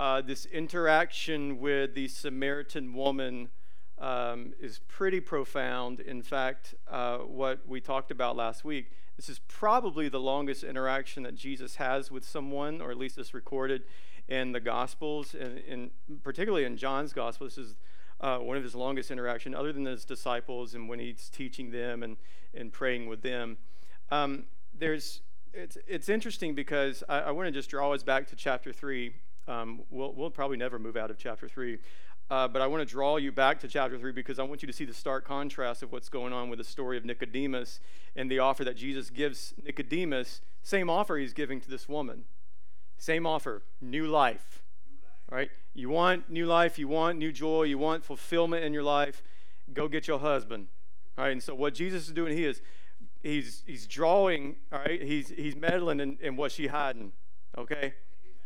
uh, this interaction with the Samaritan woman um, is pretty profound. In fact, uh, what we talked about last week, this is probably the longest interaction that Jesus has with someone, or at least it's recorded in the Gospels, and particularly in John's Gospel. This is uh, one of his longest interaction, other than his disciples and when he's teaching them and, and praying with them. Um, there's it's it's interesting because I, I want to just draw us back to chapter three. Um, we'll we'll probably never move out of chapter three. Uh, but I want to draw you back to chapter 3 because I want you to see the stark contrast of what's going on with the story of Nicodemus and the offer that Jesus gives Nicodemus. Same offer he's giving to this woman. Same offer, new life. Right? You want new life, you want new joy, you want fulfillment in your life, go get your husband. All right? And so what Jesus is doing, he is he's he's drawing, all right? He's he's meddling in, in what she hiding. Okay?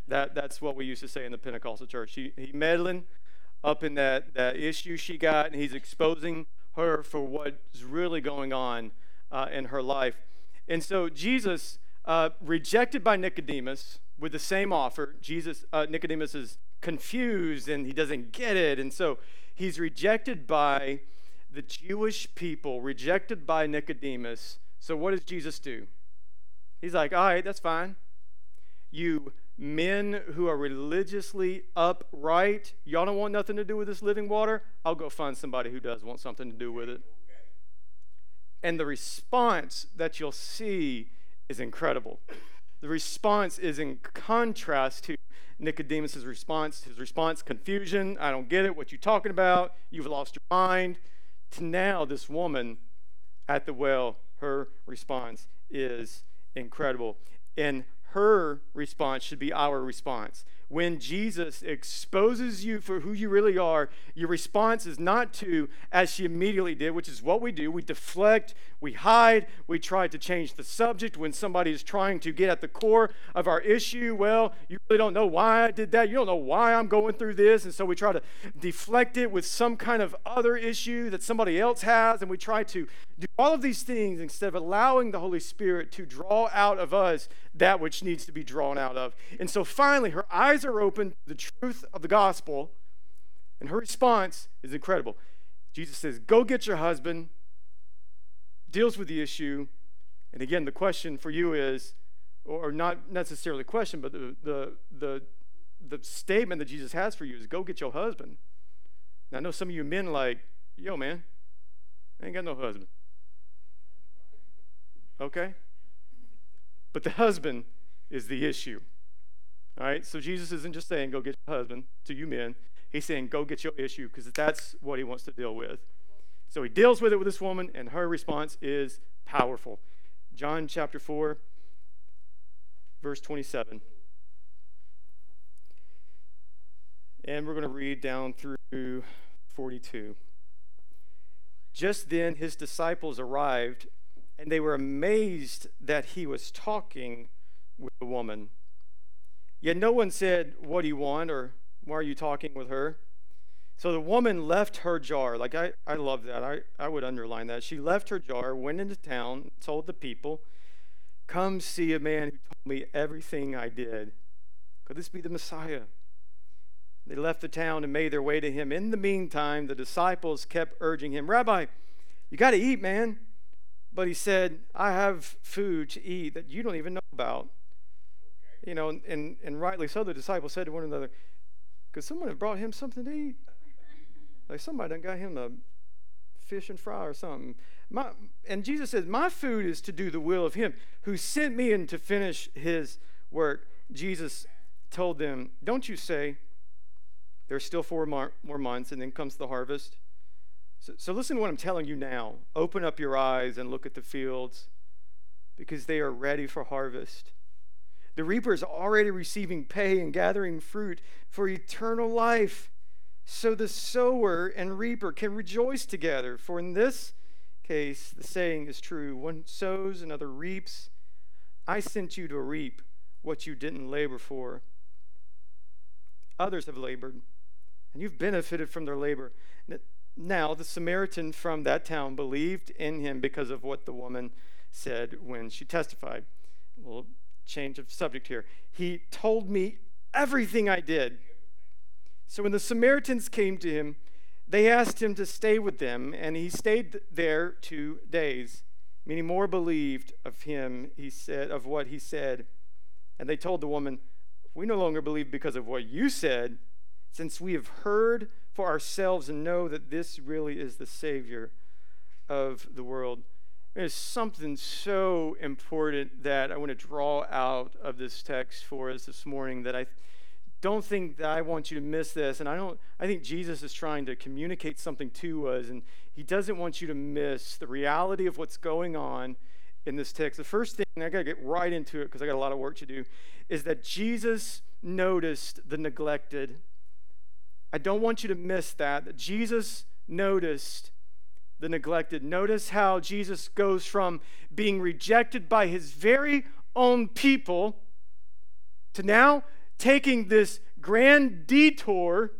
That that's what we used to say in the Pentecostal church. He he meddling up in that, that issue she got, and he's exposing her for what's really going on uh, in her life. And so Jesus, uh, rejected by Nicodemus with the same offer, Jesus, uh, Nicodemus is confused and he doesn't get it. And so he's rejected by the Jewish people, rejected by Nicodemus. So what does Jesus do? He's like, all right, that's fine. You men who are religiously upright, y'all don't want nothing to do with this living water? I'll go find somebody who does want something to do with it. And the response that you'll see is incredible. The response is in contrast to Nicodemus' response. His response, confusion, I don't get it, what you talking about, you've lost your mind. To now, this woman at the well, her response is incredible. And her response should be our response. When Jesus exposes you for who you really are, your response is not to, as she immediately did, which is what we do. We deflect, we hide, we try to change the subject when somebody is trying to get at the core of our issue. Well, you really don't know why I did that. You don't know why I'm going through this. And so we try to deflect it with some kind of other issue that somebody else has. And we try to do all of these things instead of allowing the Holy Spirit to draw out of us that which needs to be drawn out of. And so finally, her eyes are open to the truth of the gospel, and her response is incredible. Jesus says, Go get your husband, deals with the issue. And again, the question for you is, or not necessarily a question, but the, the, the, the statement that Jesus has for you is, Go get your husband. Now, I know some of you men like, Yo, man, I ain't got no husband. Okay? But the husband is the issue. All right? So Jesus isn't just saying, go get your husband to you men. He's saying, go get your issue because that's what he wants to deal with. So he deals with it with this woman, and her response is powerful. John chapter 4, verse 27. And we're going to read down through 42. Just then his disciples arrived and they were amazed that he was talking with the woman. Yet no one said, What do you want? or Why are you talking with her? So the woman left her jar. Like, I, I love that. I, I would underline that. She left her jar, went into town, told the people, Come see a man who told me everything I did. Could this be the Messiah? They left the town and made their way to him. In the meantime, the disciples kept urging him, Rabbi, you got to eat, man. But he said, I have food to eat that you don't even know about. You know, and, and rightly so, the disciples said to one another, Could someone have brought him something to eat? Like somebody done got him a fish and fry or something. My, and Jesus says, My food is to do the will of him who sent me and to finish his work. Jesus told them, Don't you say, there's still four more months and then comes the harvest? So, so listen to what I'm telling you now. Open up your eyes and look at the fields because they are ready for harvest. The reaper is already receiving pay and gathering fruit for eternal life. So the sower and reaper can rejoice together. For in this case, the saying is true one sows, another reaps. I sent you to reap what you didn't labor for. Others have labored, and you've benefited from their labor. Now, the Samaritan from that town believed in him because of what the woman said when she testified. A little change of subject here. He told me everything I did. So when the Samaritans came to him, they asked him to stay with them, and he stayed there two days. Many more believed of him, he said, of what he said. And they told the woman, We no longer believe because of what you said, since we have heard for ourselves and know that this really is the Savior of the world. There's something so important that I want to draw out of this text for us this morning that I don't think that I want you to miss this. And I don't I think Jesus is trying to communicate something to us, and he doesn't want you to miss the reality of what's going on in this text. The first thing, I gotta get right into it because I got a lot of work to do, is that Jesus noticed the neglected. I don't want you to miss that. Jesus noticed the neglected. Notice how Jesus goes from being rejected by his very own people to now taking this grand detour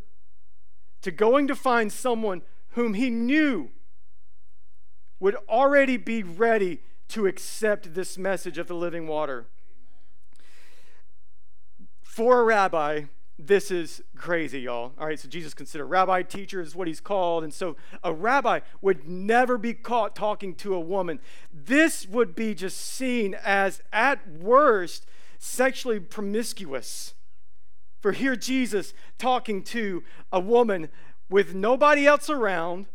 to going to find someone whom he knew would already be ready to accept this message of the living water. For a rabbi, this is crazy, y'all. All right, so Jesus considered rabbi teacher is what he's called. And so a rabbi would never be caught talking to a woman. This would be just seen as, at worst, sexually promiscuous. For here, Jesus talking to a woman with nobody else around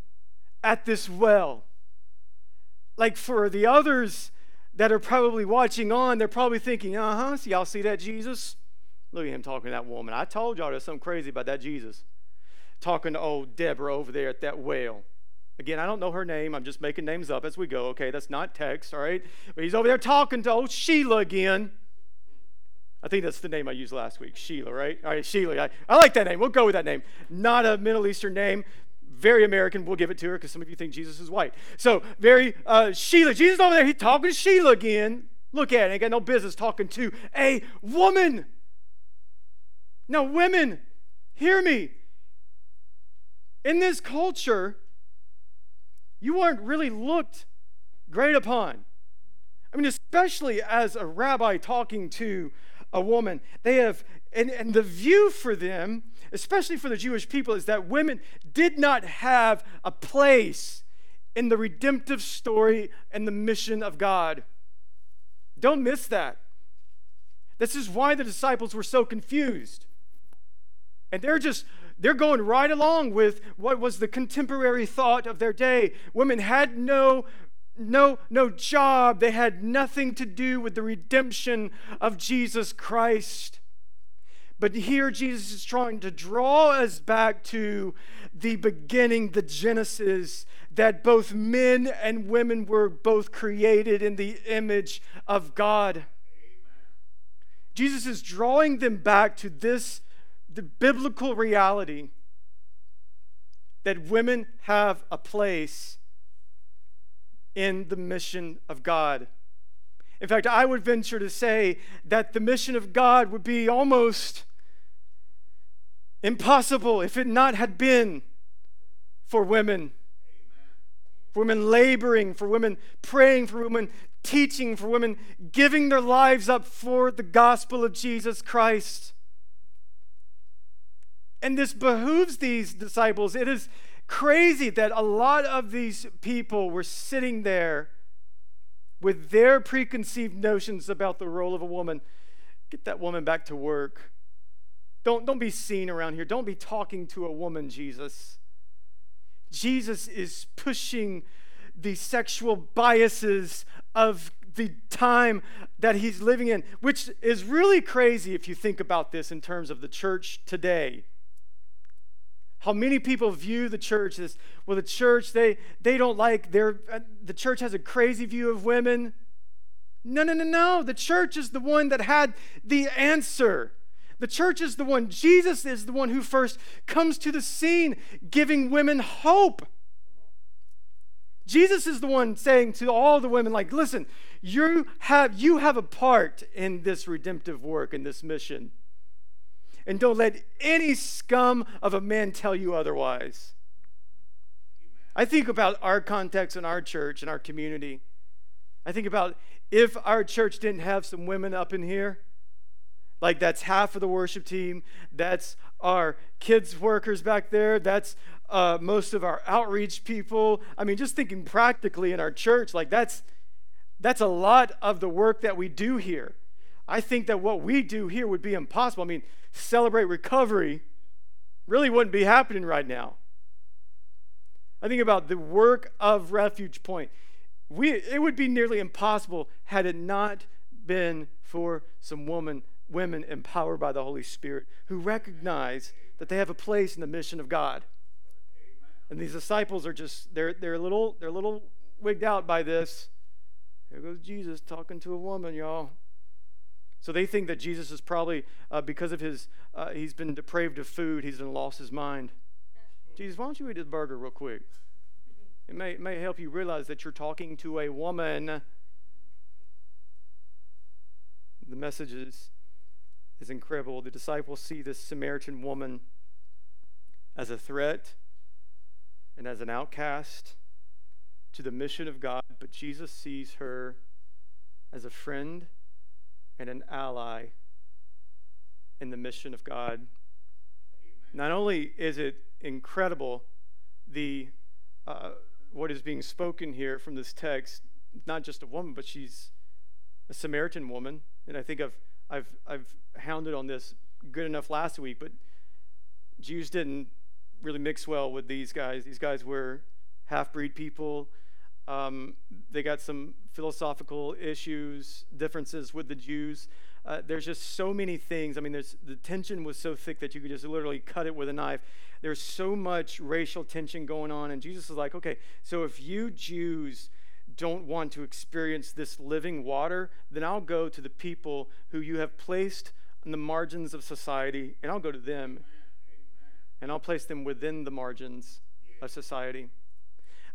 at this well. Like for the others that are probably watching on, they're probably thinking, uh huh, see, y'all see that Jesus? Look at him talking to that woman. I told y'all there's something crazy about that Jesus. Talking to old Deborah over there at that well. Again, I don't know her name. I'm just making names up as we go. Okay, that's not text, all right? But he's over there talking to old Sheila again. I think that's the name I used last week, Sheila, right? All right, Sheila. I, I like that name. We'll go with that name. Not a Middle Eastern name. Very American. We'll give it to her because some of you think Jesus is white. So, very uh, Sheila. Jesus over there. He's talking to Sheila again. Look at it. Ain't got no business talking to a woman. Now, women, hear me. In this culture, you aren't really looked great upon. I mean, especially as a rabbi talking to a woman, they have, and, and the view for them, especially for the Jewish people, is that women did not have a place in the redemptive story and the mission of God. Don't miss that. This is why the disciples were so confused. And they're just they're going right along with what was the contemporary thought of their day. Women had no no no job. They had nothing to do with the redemption of Jesus Christ. But here Jesus is trying to draw us back to the beginning, the Genesis, that both men and women were both created in the image of God. Amen. Jesus is drawing them back to this the biblical reality that women have a place in the mission of God. In fact, I would venture to say that the mission of God would be almost impossible if it not had been for women. For women laboring, for women praying, for women teaching, for women giving their lives up for the gospel of Jesus Christ. And this behooves these disciples. It is crazy that a lot of these people were sitting there with their preconceived notions about the role of a woman. Get that woman back to work. Don't, don't be seen around here. Don't be talking to a woman, Jesus. Jesus is pushing the sexual biases of the time that he's living in, which is really crazy if you think about this in terms of the church today how many people view the church as well the church they they don't like their uh, the church has a crazy view of women. No no no no. The church is the one that had the answer. The church is the one. Jesus is the one who first comes to the scene giving women hope. Jesus is the one saying to all the women like listen you have you have a part in this redemptive work in this mission and don't let any scum of a man tell you otherwise. I think about our context in our church and our community. I think about if our church didn't have some women up in here, like that's half of the worship team, that's our kids workers back there. That's uh, most of our outreach people. I mean, just thinking practically in our church, like that's that's a lot of the work that we do here. I think that what we do here would be impossible. I mean, celebrate recovery really wouldn't be happening right now. I think about the work of Refuge Point. We, it would be nearly impossible had it not been for some woman, women empowered by the Holy Spirit who recognize that they have a place in the mission of God. And these disciples are just, they're, they're, a little, they're a little wigged out by this. Here goes Jesus talking to a woman, y'all. So they think that Jesus is probably, uh, because of his, uh, he's been depraved of food, he's lost his mind. Jesus, why don't you eat this burger real quick? It may, it may help you realize that you're talking to a woman. The message is, is incredible. The disciples see this Samaritan woman as a threat and as an outcast to the mission of God, but Jesus sees her as a friend and an ally in the mission of God. Amen. Not only is it incredible the uh, what is being spoken here from this text, not just a woman, but she's a Samaritan woman, and I think I've I've I've hounded on this good enough last week, but Jews didn't really mix well with these guys. These guys were half breed people. Um, they got some philosophical issues, differences with the Jews. Uh, there's just so many things. I mean, there's, the tension was so thick that you could just literally cut it with a knife. There's so much racial tension going on. And Jesus is like, okay, so if you Jews don't want to experience this living water, then I'll go to the people who you have placed on the margins of society, and I'll go to them. And I'll place them within the margins of society.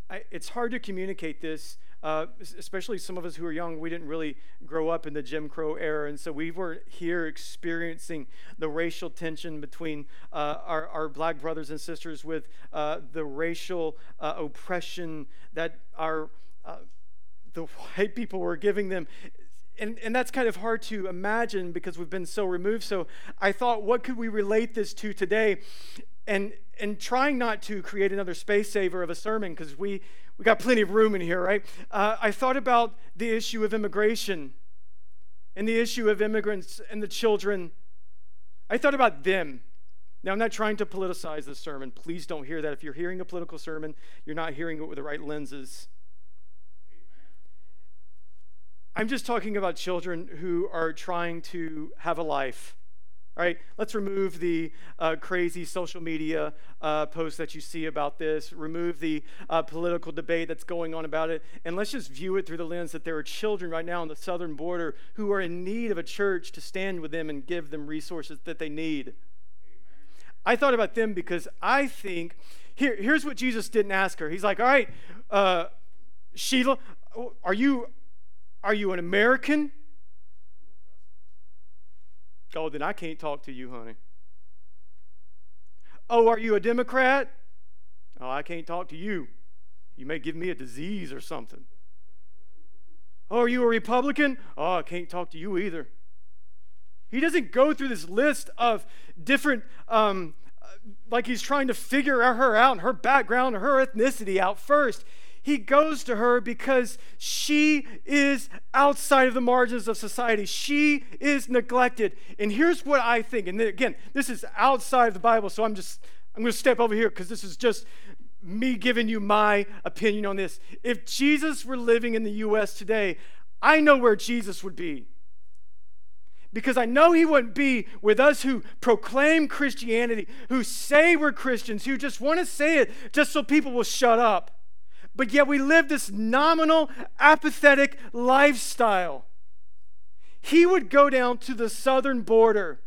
I, it's hard to communicate this, uh, especially some of us who are young. We didn't really grow up in the Jim Crow era, and so we weren't here experiencing the racial tension between uh, our, our black brothers and sisters with uh, the racial uh, oppression that our uh, the white people were giving them. And, and that's kind of hard to imagine because we've been so removed. So I thought, what could we relate this to today? And and trying not to create another space saver of a sermon because we we got plenty of room in here right? Uh, i thought about the issue of immigration and the issue of immigrants and the children. I thought about them. Now i'm not trying to politicize this sermon. Please don't hear that. If you're hearing a political sermon you're not hearing it with the right lenses. I'm just talking about children who are trying to have a life all right, let's remove the uh, crazy social media uh, posts that you see about this, remove the uh, political debate that's going on about it, and let's just view it through the lens that there are children right now on the southern border who are in need of a church to stand with them and give them resources that they need. Amen. I thought about them because I think here, here's what Jesus didn't ask her. He's like, All right, uh, Sheila, are you, are you an American? Oh, then I can't talk to you, honey. Oh, are you a Democrat? Oh, I can't talk to you. You may give me a disease or something. Oh, are you a Republican? Oh, I can't talk to you either. He doesn't go through this list of different, um, like he's trying to figure her out, and her background, her ethnicity out first. He goes to her because she is outside of the margins of society. She is neglected. And here's what I think. And again, this is outside of the Bible, so I'm just I'm going to step over here because this is just me giving you my opinion on this. If Jesus were living in the US today, I know where Jesus would be. Because I know he wouldn't be with us who proclaim Christianity, who say we're Christians, who just want to say it just so people will shut up but yet we live this nominal, apathetic lifestyle. He would go down to the southern border.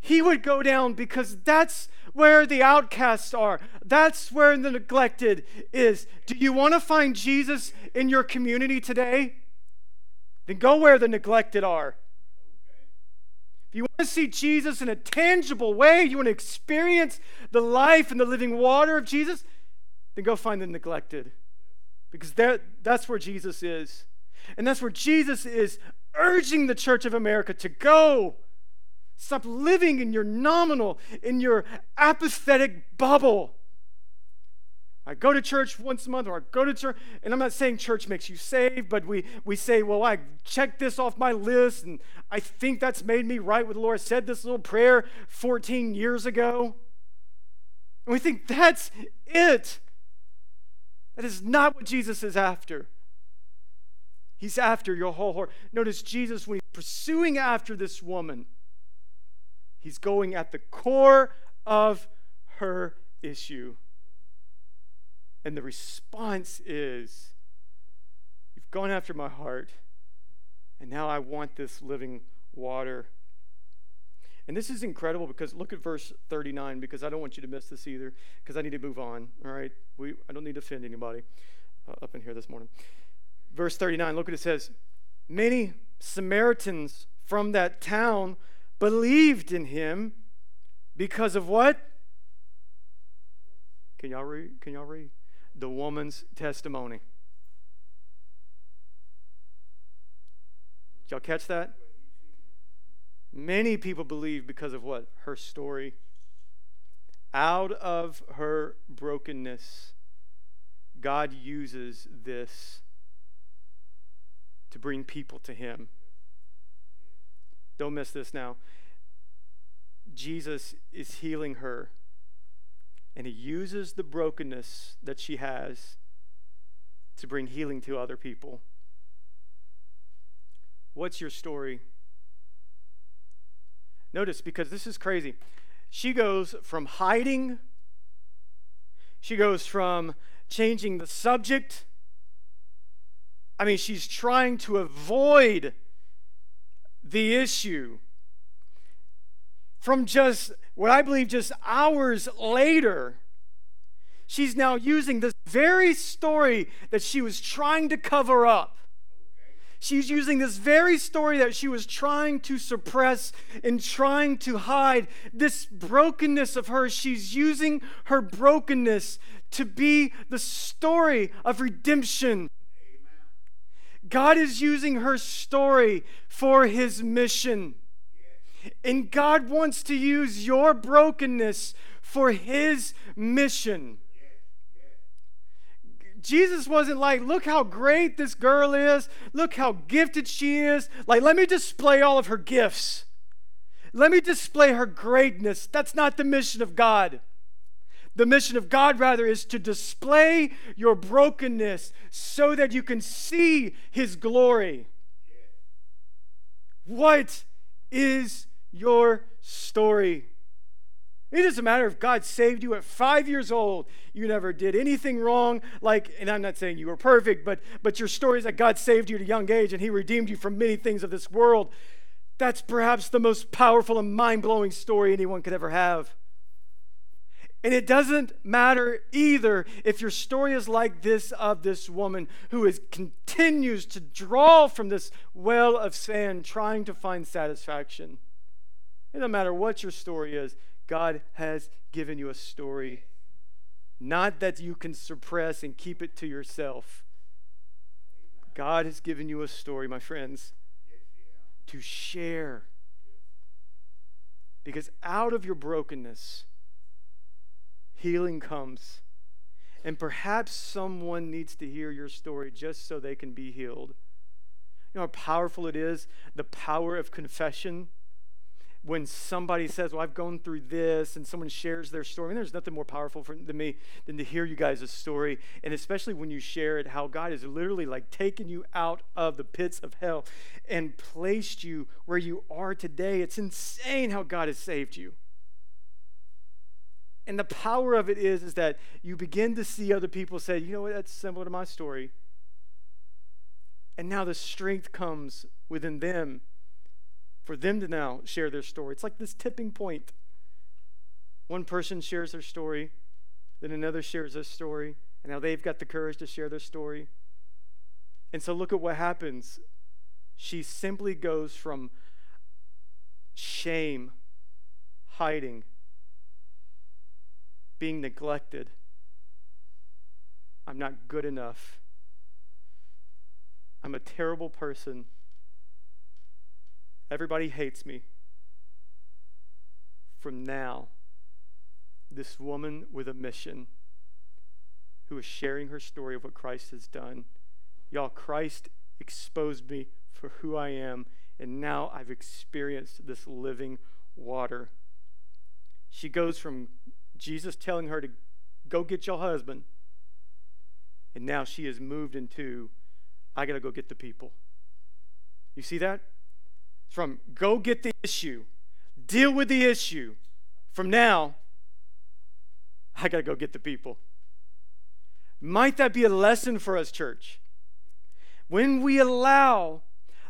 He would go down because that's where the outcasts are. That's where the neglected is. Do you want to find Jesus in your community today? Then go where the neglected are. If you want to see Jesus in a tangible way, you want to experience the life and the living water of Jesus, then go find the neglected. Because that's where Jesus is. And that's where Jesus is urging the Church of America to go. Stop living in your nominal, in your apathetic bubble. I go to church once a month, or I go to church, and I'm not saying church makes you saved, but we, we say, well, I checked this off my list, and I think that's made me right with the Lord. I said this little prayer 14 years ago. And we think that's it. That is not what Jesus is after. He's after your whole heart. Notice Jesus, when he's pursuing after this woman, he's going at the core of her issue. And the response is, You've gone after my heart, and now I want this living water. And this is incredible because look at verse 39 because I don't want you to miss this either because I need to move on. All right? We, I don't need to offend anybody uh, up in here this morning. Verse 39, look what it says. Many Samaritans from that town believed in him because of what? Can y'all read? Can y'all read? the woman's testimony. Did y'all catch that? Many people believe because of what? Her story. Out of her brokenness, God uses this to bring people to Him. Don't miss this now. Jesus is healing her and he uses the brokenness that she has to bring healing to other people. What's your story? Notice, because this is crazy. She goes from hiding, she goes from changing the subject. I mean, she's trying to avoid the issue from just what I believe just hours later, she's now using this very story that she was trying to cover up. She's using this very story that she was trying to suppress and trying to hide. This brokenness of hers, she's using her brokenness to be the story of redemption. God is using her story for his mission. And God wants to use your brokenness for His mission. Jesus wasn't like, look how great this girl is. Look how gifted she is. Like, let me display all of her gifts. Let me display her greatness. That's not the mission of God. The mission of God, rather, is to display your brokenness so that you can see His glory. What is your story. It doesn't matter if God saved you at five years old, you never did anything wrong. Like, and I'm not saying you were perfect, but but your story is that God saved you at a young age and He redeemed you from many things of this world. That's perhaps the most powerful and mind-blowing story anyone could ever have. And it doesn't matter either if your story is like this of this woman who is continues to draw from this well of sand trying to find satisfaction. It doesn't matter what your story is, God has given you a story. Not that you can suppress and keep it to yourself. God has given you a story, my friends, to share. Because out of your brokenness, healing comes. And perhaps someone needs to hear your story just so they can be healed. You know how powerful it is the power of confession when somebody says, Well, I've gone through this, and someone shares their story. And there's nothing more powerful for, than me than to hear you guys' story. And especially when you share it, how God has literally like taken you out of the pits of hell and placed you where you are today. It's insane how God has saved you. And the power of it is, is that you begin to see other people say, you know what, that's similar to my story. And now the strength comes within them for them to now share their story. It's like this tipping point. One person shares their story, then another shares their story, and now they've got the courage to share their story. And so look at what happens. She simply goes from shame, hiding, being neglected. I'm not good enough. I'm a terrible person. Everybody hates me. from now, this woman with a mission who is sharing her story of what Christ has done. Y'all, Christ exposed me for who I am, and now I've experienced this living water. She goes from Jesus telling her to go get your husband, and now she is moved into, I got to go get the people. You see that? From go get the issue, deal with the issue. From now, I got to go get the people. Might that be a lesson for us, church? When we allow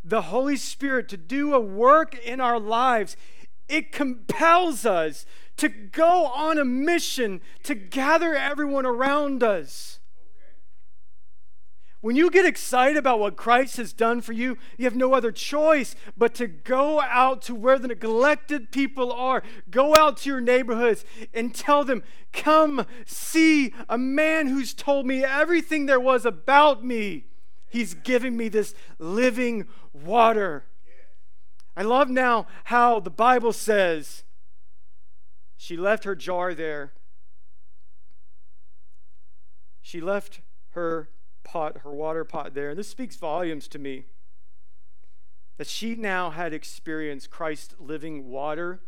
the Holy Spirit to do a work in our lives, it compels us to go on a mission to gather everyone around us. When you get excited about what Christ has done for you, you have no other choice but to go out to where the neglected people are. Go out to your neighborhoods and tell them, Come see a man who's told me everything there was about me. He's giving me this living water. I love now how the Bible says she left her jar there. She left her pot, her water pot there. And this speaks volumes to me that she now had experienced Christ's living water,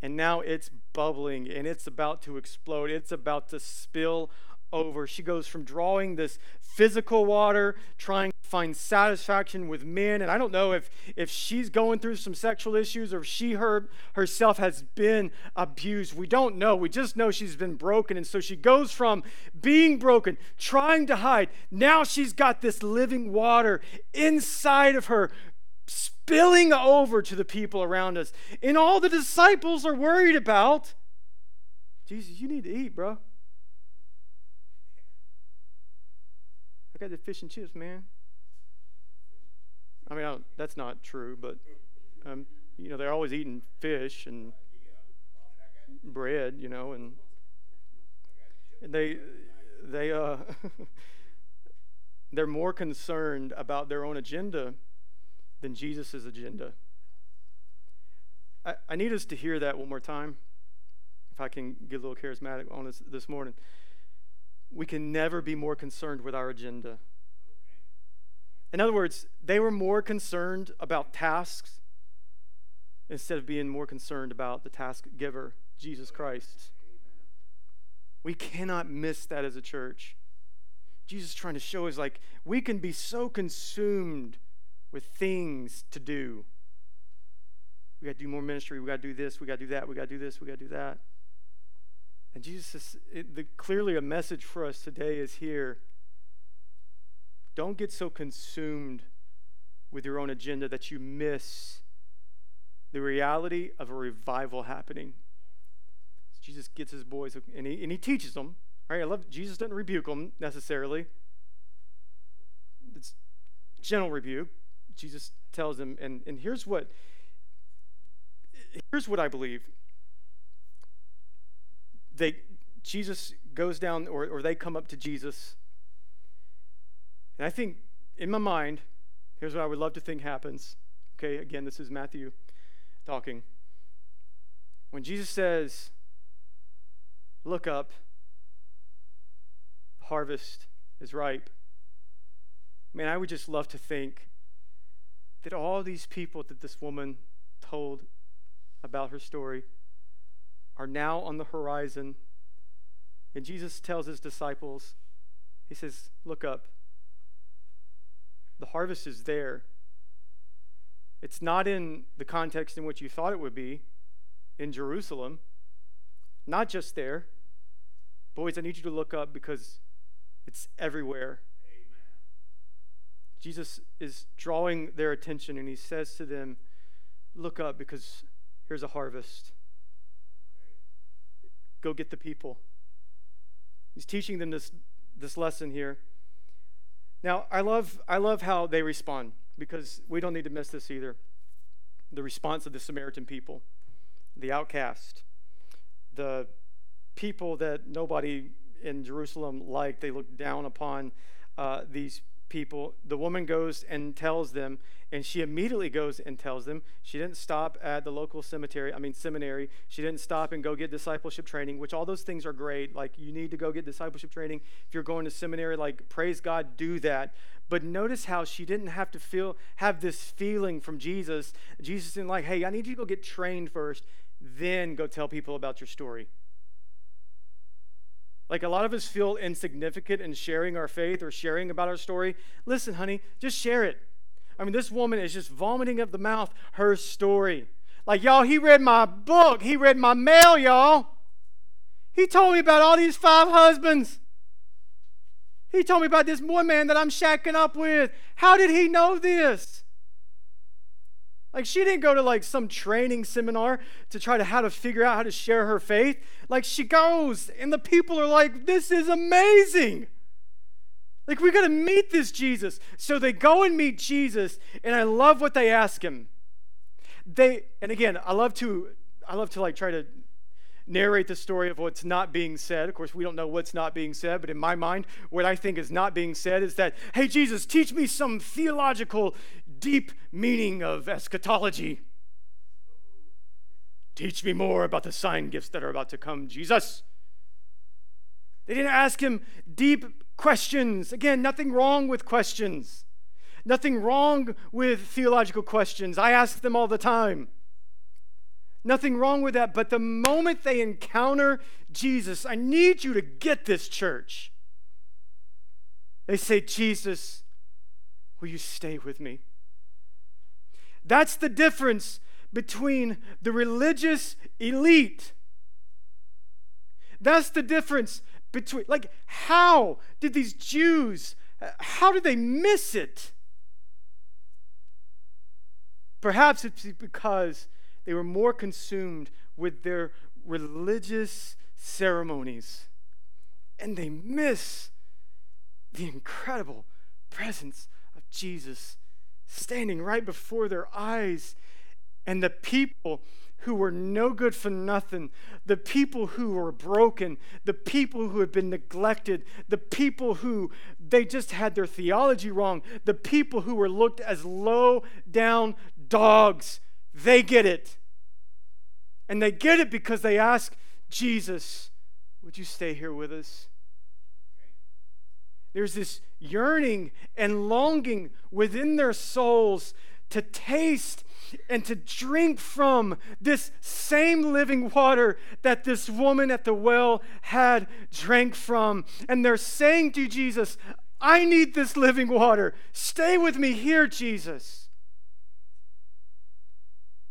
and now it's bubbling and it's about to explode. It's about to spill over. She goes from drawing this physical water, trying to find satisfaction with men. And I don't know if, if she's going through some sexual issues or if she her, herself has been abused. We don't know. We just know she's been broken. And so she goes from being broken, trying to hide. Now she's got this living water inside of her. Spilling over to the people around us. And all the disciples are worried about Jesus, you need to eat, bro. I got the fish and chips, man. I mean, I that's not true, but um, you know, they're always eating fish and bread, you know, and, and they they uh they're more concerned about their own agenda than Jesus' agenda. I, I need us to hear that one more time. If I can get a little charismatic on this this morning we can never be more concerned with our agenda. In other words, they were more concerned about tasks instead of being more concerned about the task giver, Jesus Christ. We cannot miss that as a church. Jesus is trying to show us like we can be so consumed with things to do. We got to do more ministry. We got to do this. We got to do that. We got to do this. We got to do that. And Jesus is it, the, clearly a message for us today is here. Don't get so consumed with your own agenda that you miss the reality of a revival happening. Jesus gets his boys and he, and he teaches them. All right, I love Jesus doesn't rebuke them necessarily. It's gentle rebuke. Jesus tells them, and, and here's what here's what I believe they Jesus goes down, or, or they come up to Jesus. And I think in my mind, here's what I would love to think happens. Okay, again, this is Matthew talking. When Jesus says, Look up, harvest is ripe. Man, I would just love to think that all these people that this woman told about her story are now on the horizon. And Jesus tells his disciples, He says, Look up. The harvest is there. It's not in the context in which you thought it would be in Jerusalem, not just there. Boys, I need you to look up because it's everywhere. Amen. Jesus is drawing their attention and he says to them, Look up because here's a harvest. Go get the people. He's teaching them this, this lesson here. Now, I love, I love how they respond because we don't need to miss this either. The response of the Samaritan people, the outcast, the people that nobody in Jerusalem liked. They looked down upon uh, these people, the woman goes and tells them, and she immediately goes and tells them. She didn't stop at the local cemetery, I mean, seminary. She didn't stop and go get discipleship training, which all those things are great. Like, you need to go get discipleship training. If you're going to seminary, like, praise God, do that. But notice how she didn't have to feel, have this feeling from Jesus. Jesus didn't like, hey, I need you to go get trained first, then go tell people about your story. Like a lot of us feel insignificant in sharing our faith or sharing about our story. Listen, honey, just share it. I mean, this woman is just vomiting up the mouth her story. Like, y'all, he read my book, he read my mail, y'all. He told me about all these five husbands. He told me about this one man that I'm shacking up with. How did he know this? Like she didn't go to like some training seminar to try to how to figure out how to share her faith. Like she goes and the people are like, "This is amazing." Like we got to meet this Jesus. So they go and meet Jesus and I love what they ask him. They and again, I love to I love to like try to narrate the story of what's not being said. Of course, we don't know what's not being said, but in my mind, what I think is not being said is that, hey, Jesus, teach me some theological, deep meaning of eschatology. Teach me more about the sign gifts that are about to come, Jesus. They didn't ask him deep questions. Again, nothing wrong with questions. Nothing wrong with theological questions. I ask them all the time. Nothing wrong with that. But the moment they encounter Jesus, I need you to get this, church. They say, Jesus, will you stay with me? That's the difference between the religious elite. That's the difference between, like, how did these Jews, uh, how did they miss it? Perhaps it's because they were more consumed with their religious ceremonies. And they miss the incredible presence of Jesus standing right before their eyes. And the people who were no good for nothing, the people who were broken, the people who had been neglected, the people who they just had their theology wrong, the people who were looked as low down dogs they get it. And they get it because they ask Jesus, Would you stay here with us? There's this yearning and longing within their souls to taste and to drink from this same living water that this woman at the well had drank from. And they're saying to Jesus, I need this living water. Stay with me here, Jesus.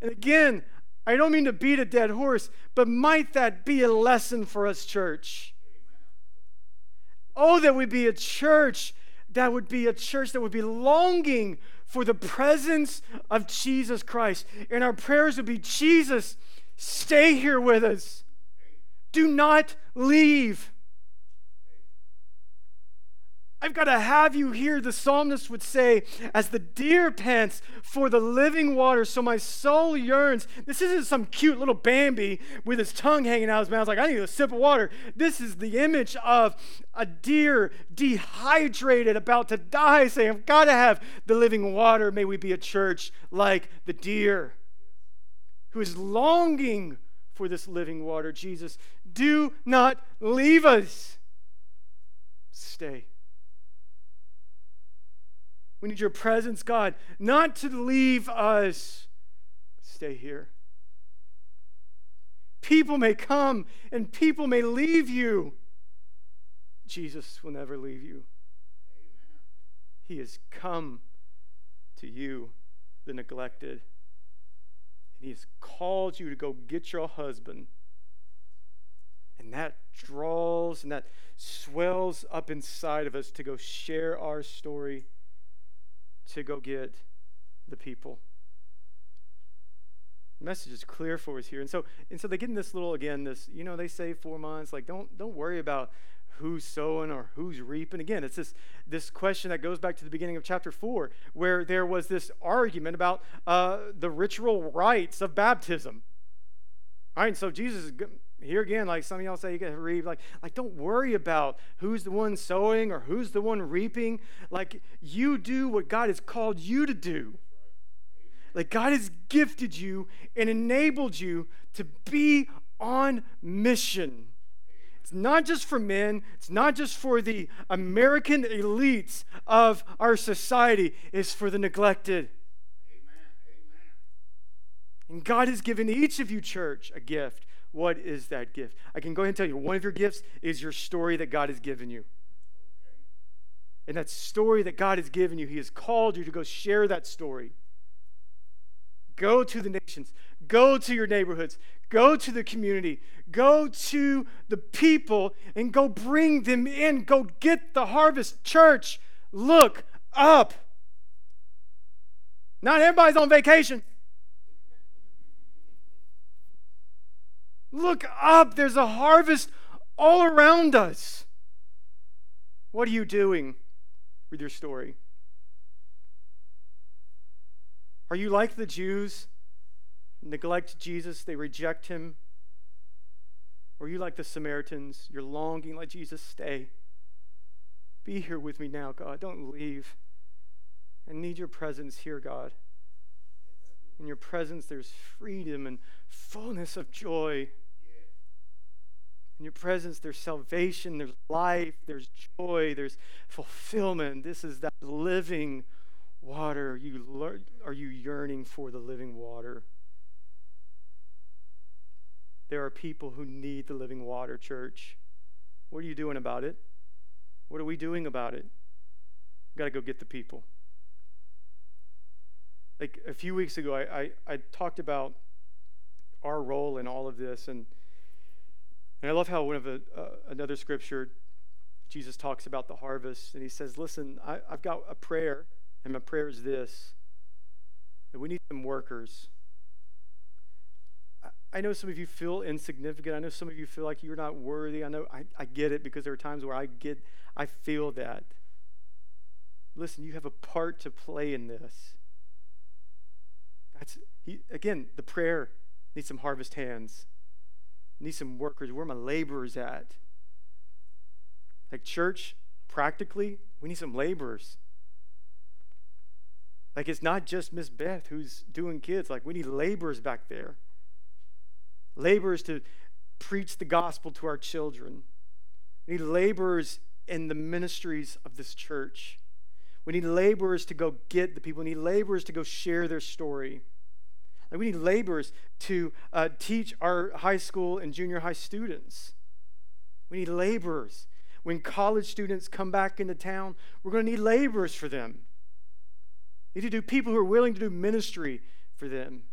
And again, I don't mean to beat a dead horse, but might that be a lesson for us, church? Oh, that we be a church that would be a church that would be longing for the presence of Jesus Christ. And our prayers would be Jesus, stay here with us. Do not leave. I've got to have you here, the psalmist would say, as the deer pants for the living water, so my soul yearns. This isn't some cute little Bambi with his tongue hanging out his mouth, like, I need a sip of water. This is the image of a deer dehydrated, about to die, saying, I've got to have the living water. May we be a church like the deer who is longing for this living water. Jesus, do not leave us. Stay. We need your presence, God, not to leave us. Stay here. People may come and people may leave you. Jesus will never leave you. He has come to you, the neglected. And He has called you to go get your husband. And that draws and that swells up inside of us to go share our story to go get the people. The message is clear for us here. And so and so they get in this little again, this, you know, they say four months, like don't don't worry about who's sowing or who's reaping. Again, it's this this question that goes back to the beginning of chapter four, where there was this argument about uh, the ritual rites of baptism. All right, and so Jesus is here again, like some of y'all say, you get to read, like, like don't worry about who's the one sowing or who's the one reaping. Like you do what God has called you to do. Like God has gifted you and enabled you to be on mission. It's not just for men, it's not just for the American elites of our society, it's for the neglected. Amen. Amen. And God has given each of you, church, a gift. What is that gift? I can go ahead and tell you one of your gifts is your story that God has given you. And that story that God has given you, He has called you to go share that story. Go to the nations, go to your neighborhoods, go to the community, go to the people, and go bring them in. Go get the harvest. Church, look up. Not everybody's on vacation. Look up. There's a harvest all around us. What are you doing with your story? Are you like the Jews? Neglect Jesus, they reject him. Or are you like the Samaritans? You're longing, like Jesus, stay. Be here with me now, God. Don't leave. I need your presence here, God. In your presence, there's freedom and fullness of joy. In your presence, there's salvation, there's life, there's joy, there's fulfillment. This is that living water. You, are you yearning for the living water? There are people who need the living water, church. What are you doing about it? What are we doing about it? We've got to go get the people. Like a few weeks ago, I, I, I talked about our role in all of this, and and I love how one of uh, another scripture, Jesus talks about the harvest, and he says, "Listen, I, I've got a prayer." And my prayer is this that we need some workers. I know some of you feel insignificant. I know some of you feel like you're not worthy. I know I, I get it because there are times where I get I feel that. Listen, you have a part to play in this. That's he, again, the prayer needs some harvest hands. Need some workers. Where my laborers at? Like church, practically, we need some laborers. Like it's not just Miss Beth who's doing kids. Like we need laborers back there. Laborers to preach the gospel to our children. We need laborers in the ministries of this church. We need laborers to go get the people. We need laborers to go share their story. Like we need laborers to uh, teach our high school and junior high students. We need laborers. When college students come back into town, we're going to need laborers for them. We need to do people who are willing to do ministry for them.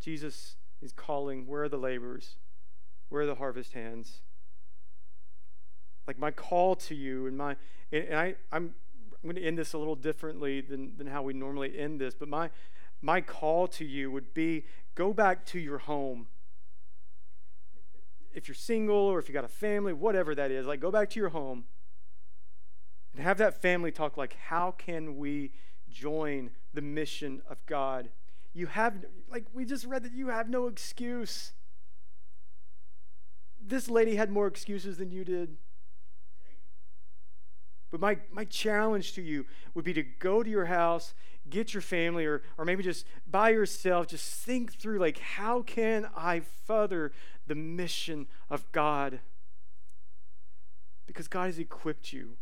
Jesus is calling, where are the laborers? Where are the harvest hands? Like my call to you and my and I, I'm I'm going to end this a little differently than, than how we normally end this, but my my call to you would be go back to your home. If you're single or if you got a family, whatever that is, like go back to your home and have that family talk like, how can we join the mission of God? You have, like we just read that you have no excuse. This lady had more excuses than you did. But my, my challenge to you would be to go to your house, get your family, or, or maybe just by yourself, just think through like, how can I further the mission of God? Because God has equipped you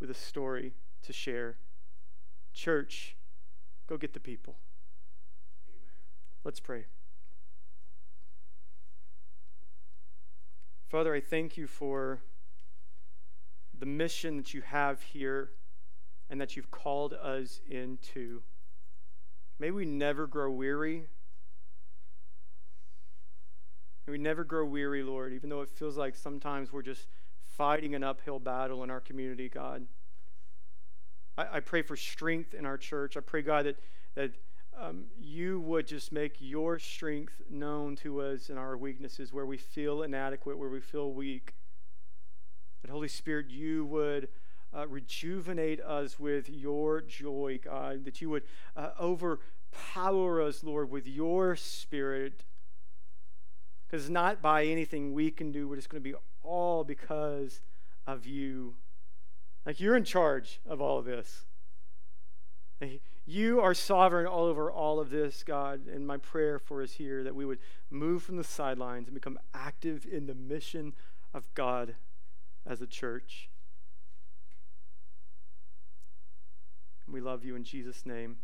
with a story to share. Church, go get the people. Let's pray. Father, I thank you for the mission that you have here and that you've called us into. May we never grow weary. May we never grow weary, Lord, even though it feels like sometimes we're just fighting an uphill battle in our community, God. I, I pray for strength in our church. I pray, God, that, that um, you would just make your strength known to us in our weaknesses, where we feel inadequate, where we feel weak. That, Holy Spirit, you would uh, rejuvenate us with your joy, God. That you would uh, overpower us, Lord, with your spirit. Because not by anything we can do, but it's going to be all because of you. Like you're in charge of all of this. You are sovereign all over all of this, God. And my prayer for us here that we would move from the sidelines and become active in the mission of God as a church. We love you in Jesus' name.